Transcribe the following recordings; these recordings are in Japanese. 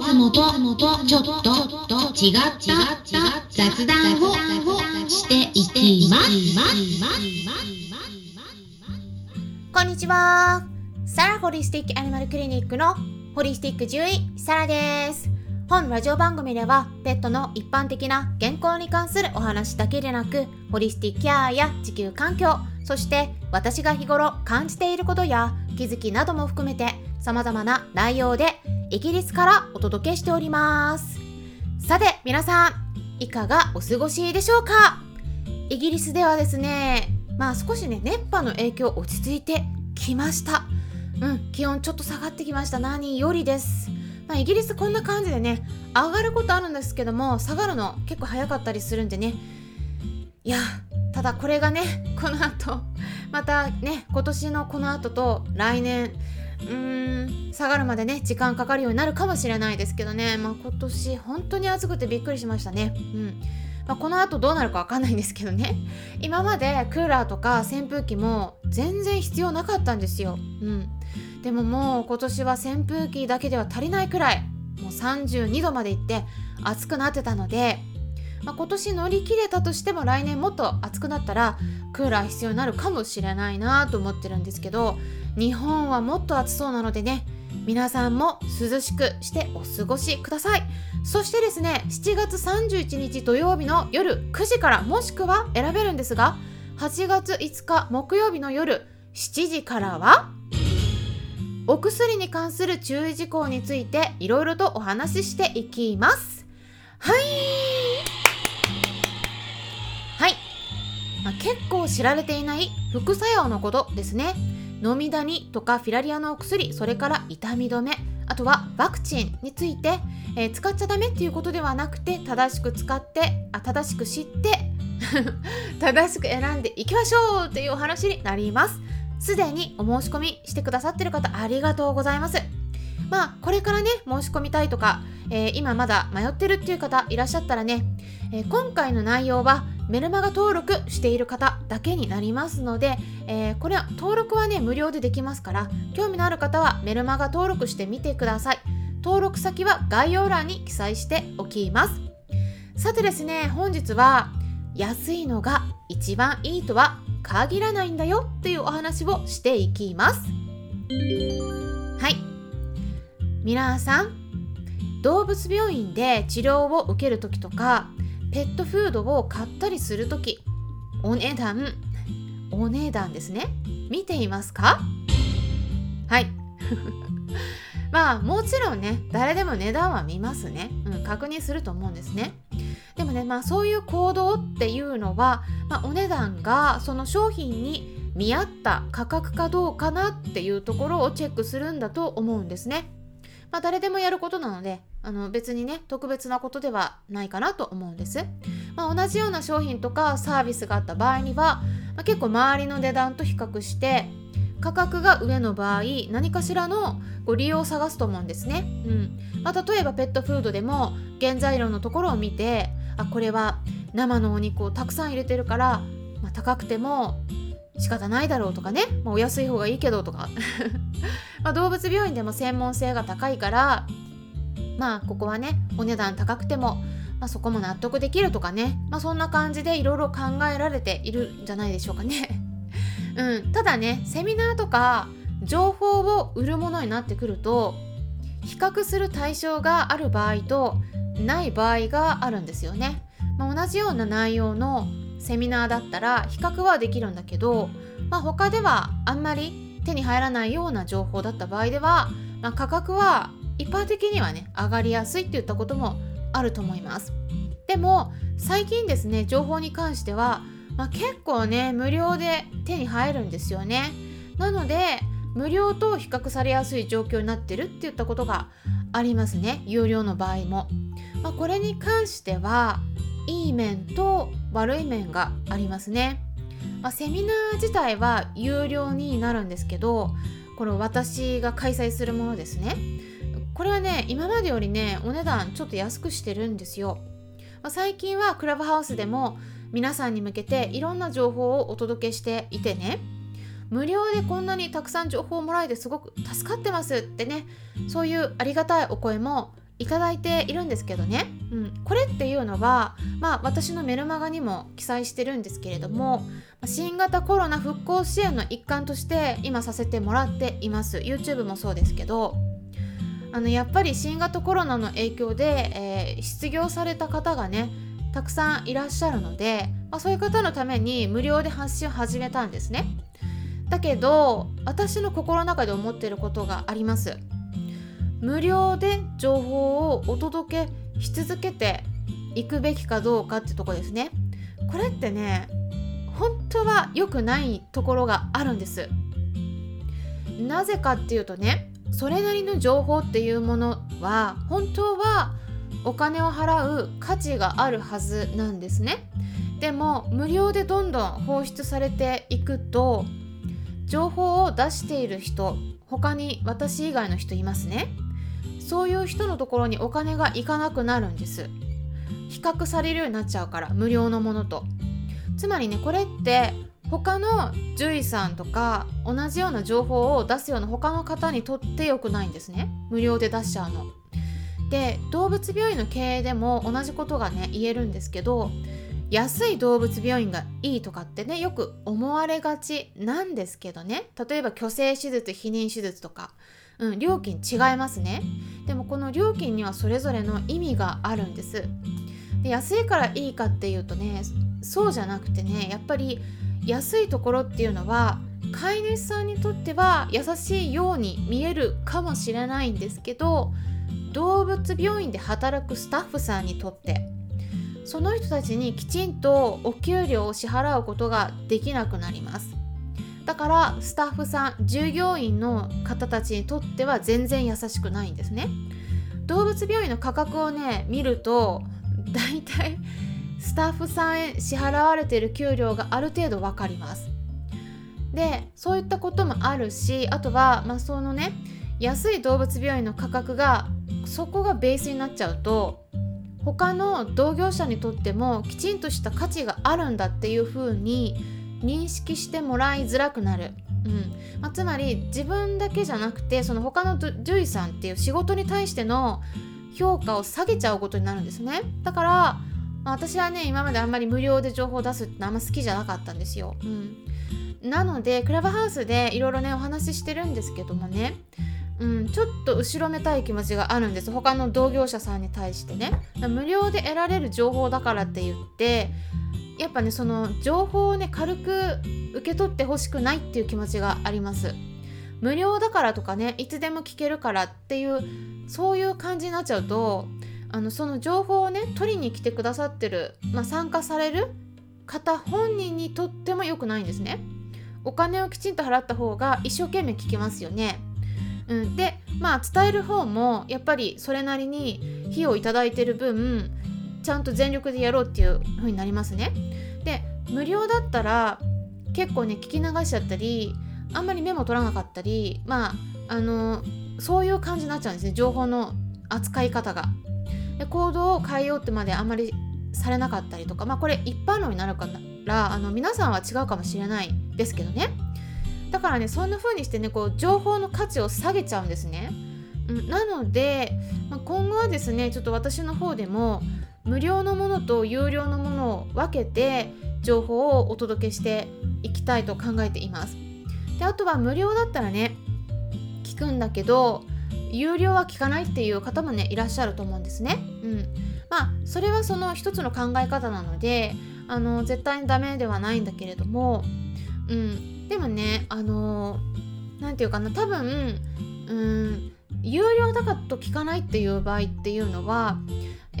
つもとちょっと違った雑談をしていきます。こんにちは。サラホリスティックアニマルクリニックのホリスティック獣医サラです。本ラジオ番組ではペットの一般的な健康に関するお話だけでなくホリスティックケアや地球環境そして私が日頃感じていることや気づきなども含めて様々な内容でイギリスからお届けしております。さて皆さんいかがお過ごしでしょうか？イギリスではですねまあ少しね熱波の影響落ち着いてきました。うん気温ちょっと下がってきました。何よりです。まあ、イギリスこんな感じでね上がることあるんですけども下がるの結構早かったりするんでね。いやただこれがねこの後またね今年のこの後と来年うーん下がるまでね時間かかるようになるかもしれないですけどね、まあ、今年本当に暑くてびっくりしましたね。うんまあ、この後どうなるかわかんないんですけどね 今までクーラーとか扇風機も全然必要なかったんですよ。うんでももう今年は扇風機だけでは足りないくらいもう32度までいって暑くなってたので、まあ、今年乗り切れたとしても来年もっと暑くなったらクーラー必要になるかもしれないなと思ってるんですけど日本はもっと暑そうなのでね皆さんも涼しくしてお過ごしください。そしてですね7月31日土曜日の夜9時からもしくは選べるんですが8月5日木曜日の夜7時からはお薬に関する注意事項についていろいろとお話ししていきます。はい。はい、まあ、結構知られていない副作用のことですね。飲みダニとかフィラリアのお薬それから痛み止めあとはワクチンについて、えー、使っちゃダメっていうことではなくて正しく使ってあ正しく知って 正しく選んでいきましょうというお話になります。すでにお申し込みしてくださってる方ありがとうございます。まあこれからね申し込みたいとか、えー、今まだ迷ってるっていう方いらっしゃったらね、えー、今回の内容はメルマガ登録している方だけになりますので、えー、これは登録はね無料でできますから興味のある方はメルマガ登録してみてください。登録先は概要欄に記載しておきます。さてですね本日は安いのが一番いいとは限らないんだよっていうお話をしていきます。はい。皆さん動物病院で治療を受ける時とかペットフードを買ったりする時お値段お値段ですね。見ていますか？はい。まあもちろんね誰でも値段は見ますね、うん、確認すると思うんですね。でもねまあそういう行動っていうのは、まあ、お値段がその商品に見合った価格かどうかなっていうところをチェックするんだと思うんですね。まあ、誰でもやることなのであの別にね特別なことではないかなと思うんです。まあ、同じような商品とかサービスがあった場合には、まあ、結構周りの値段と比較して価格が上の場合何かしらのご利用を探すと思うんですね。うんまあ、例えばペットフードでも原材料のところを見てあこれは生のお肉をたくさん入れてるから、まあ、高くても仕方ないだろうとかね、まあ、お安い方がいいけどとか ま動物病院でも専門性が高いからまあここはねお値段高くても、まあ、そこも納得できるとかね、まあ、そんな感じでいろいろ考えられているんじゃないでしょうかね。うん、ただねセミナーとか情報を売るものになってくると比較する対象がある場合とない場合があるんですよね。まあ、同じような内容のセミナーだったら比較はできるんだけど、まあ、他ではあんまり手に入らないような情報だった場合では、まあ、価格は一般的にはね上がりやすいって言ったこともあると思います。でも最近ですね情報に関しては、まあ、結構ね無料で手に入るんですよね。なので無料と比較されやすい状況になってるって言ったことがありますね有料の場合も。まあ、これに関してはいい面と悪い面がありますね。まあ、セミナー自体は有料になるんですけどこの私が開催するものですねこれはね今までよりねお値段ちょっと安くしてるんですよ、まあ、最近はクラブハウスでも皆さんに向けていろんな情報をお届けしていてね無料でこんなにたくさん情報をもらえてすごく助かってますってねそういうありがたいお声もいただいているんですけどね、うん、これっていうのは、まあ、私のメルマガにも記載してるんですけれども新型コロナ復興支援の一環として今させてもらっています。YouTube もそうですけどあのやっぱり新型コロナの影響で、えー、失業された方がねたくさんいらっしゃるので、まあ、そういう方のために無料で発信を始めたんですね。だけど私の心の中で思っていることがあります。無料で情報をお届けし続けていくべきかどうかってとこですね。これってね本当は良くないところがあるんです。なぜかっていうとねそれなりの情報っていうものは本当はお金を払う価値があるはずなんですね。でも無料でどんどん放出されていくと情報を出している人他に私以外の人いますね。そういう人のところにお金がいかなくなるんです。比較されるようになっちゃうから無料のものと。つまりねこれって他の獣医さんとか同じような情報を出すような他の方にとって良くないんですね。無料で出しちゃうの。で動物病院の経営でも同じことがね言えるんですけど安い動物病院がいいとかってねよく思われがちなんですけどね。例えば虚勢手術避妊手術とか、うん、料金違いますね。でもこの料金にはそれぞれの意味があるんです。で安いからいいかっていうとねそうじゃなくてねやっぱり安いところっていうのは飼い主さんにとっては優しいように見えるかもしれないんですけど動物病院で働くスタッフさんにとってその人たちにきちんとお給料を支払うことができなくなります。だからスタッフさん従業員の方たちにとっては全然優しくないんですね。動物病院の価格をね見るとだいたいスタッフさんへ支払われている給料がある程度分かります。でそういったこともあるしあとは、まあ、そのね安い動物病院の価格がそこがベースになっちゃうと他の同業者にとってもきちんとした価値があるんだっていう風に認識してもらいづらくなる、うん。まあ、つまり自分だけじゃなくてその他の獣医さんっていう仕事に対しての評価を下げちゃうことになるんですね。だから、まあ、私はね今まであんまり無料で情報を出すってあんま好きじゃなかったんですよ、うん、なのでクラブハウスでいろいろねお話ししてるんですけどもね。うん、ちょっと後ろめたい気持ちがあるんです。他の同業者さんに対してね。無料で得られる情報だからって言ってやっぱねその情報をね軽く受け取ってほしくないっていう気持ちがあります。無料だからとかねいつでも聞けるからっていうそういう感じになっちゃうとあのその情報をね取りに来てくださってる、まあ、参加される方本人にとっても良くないんですね。お金をきちんと払った方が一生懸命聞きますよね。うん、でまあ伝える方もやっぱりそれなりに費用いただいてる分ちゃんと全力でやろうっていう風になりますね。で無料だったら結構ね聞き流しちゃったりあんまりメモ取らなかったりまああのそういう感じになっちゃうんですね情報の扱い方が。で行動を変えようってまであんまりされなかったりとかまあこれ一般論になるからあの皆さんは違うかもしれないですけどねだからねそんな風にしてねこう情報の価値を下げちゃうんですね。なので、まあ、今後はですねちょっと私の方でも無料のものと有料のものを分けて情報をお届けしていきたいと考えています。であとは無料だったらね聞くんだけど有料は聞かないっていう方もねいらっしゃると思うんですね。うん、まあそれはその一つの考え方なのであの絶対にダメではないんだけれども、うん、でもねあの何て言うかな多分うん有料だかと聞かないっていう場合っていうのは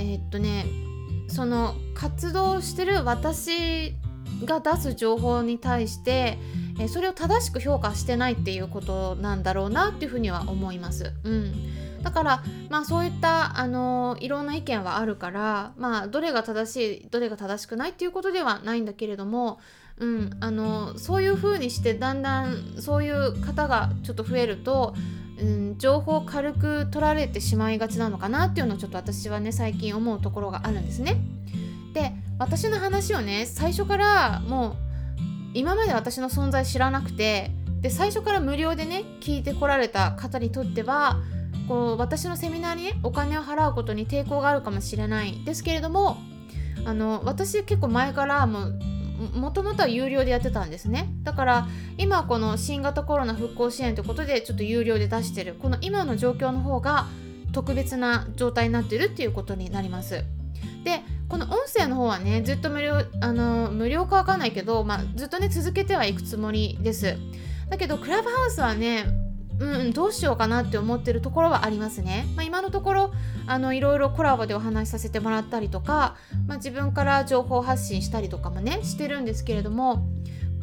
えー、っとねその活動してる私が出す情報に対してえそれを正しく評価してないっていうことなんだろうなっていうふうには思います。うん、だからまあそういったあのいろんな意見はあるからまあどれが正しいどれが正しくないっていうことではないんだけれどもうん、あのそういう風にしてだんだんそういう方がちょっと増えると、うん、情報を軽く取られてしまいがちなのかなっていうのをちょっと私はね最近思うところがあるんですね。で私の話をね最初からもう今まで私の存在知らなくてで最初から無料でね聞いてこられた方にとってはこう私のセミナーにねお金を払うことに抵抗があるかもしれないですけれどもあの私結構前からもうもともとは有料でやってたんですね。だから今この新型コロナ復興支援ということでちょっと有料で出してるこの今の状況の方が特別な状態になってるっていうことになります。でこの音声の方はねずっと無料あの無料かわかんないけど、まあ、ずっとね続けてはいくつもりです。だけどクラブハウスはねうん、どうしようかなって思ってるところはありますね。まあ、今のところあのいろいろコラボでお話しさせてもらったりとか、まあ、自分から情報発信したりとかもねしてるんですけれども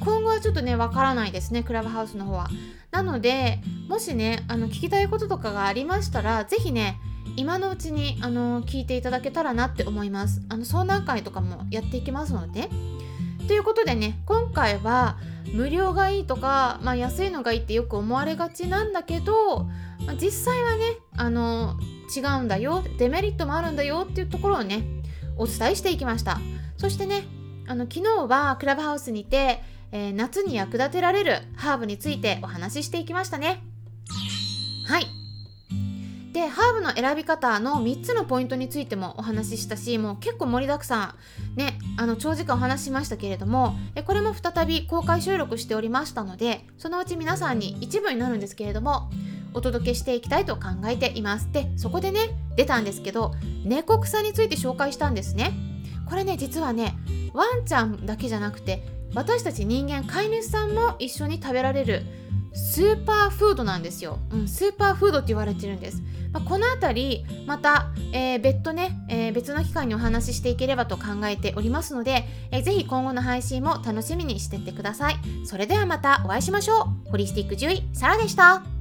今後はちょっとねわからないですねクラブハウスの方は。なのでもしねあの聞きたいこととかがありましたら是非ね今のうちにあの聞いていただけたらなって思います。あの相談会とかもやっていきますので。ということでね今回は無料がいいとか、まあ、安いのがいいってよく思われがちなんだけど、まあ、実際はねあの違うんだよデメリットもあるんだよっていうところをねお伝えしていきました。そしてねあの昨日はクラブハウスにて、えー、夏に役立てられるハーブについてお話ししていきましたね。はい。でハーブの選び方の3つのポイントについてもお話ししたしもう結構盛りだくさん。ねあの長時間お話ししましたけれどもこれも再び公開収録しておりましたのでそのうち皆さんに一部になるんですけれどもお届けしていきたいと考えています。でそこでね出たんですけど猫草について紹介したんですね。これね実はねワンちゃんだけじゃなくて私たち人間飼い主さんも一緒に食べられるスーパーフードなんですよ、うん、スーパーフードって言われてるんです、まあ、この辺りまた、えー、別途ね、えー、別の機会にお話ししていければと考えておりますので、えー、ぜひ今後の配信も楽しみにしてってください。それではまたお会いしましょう。ホリスティック獣医サラでした。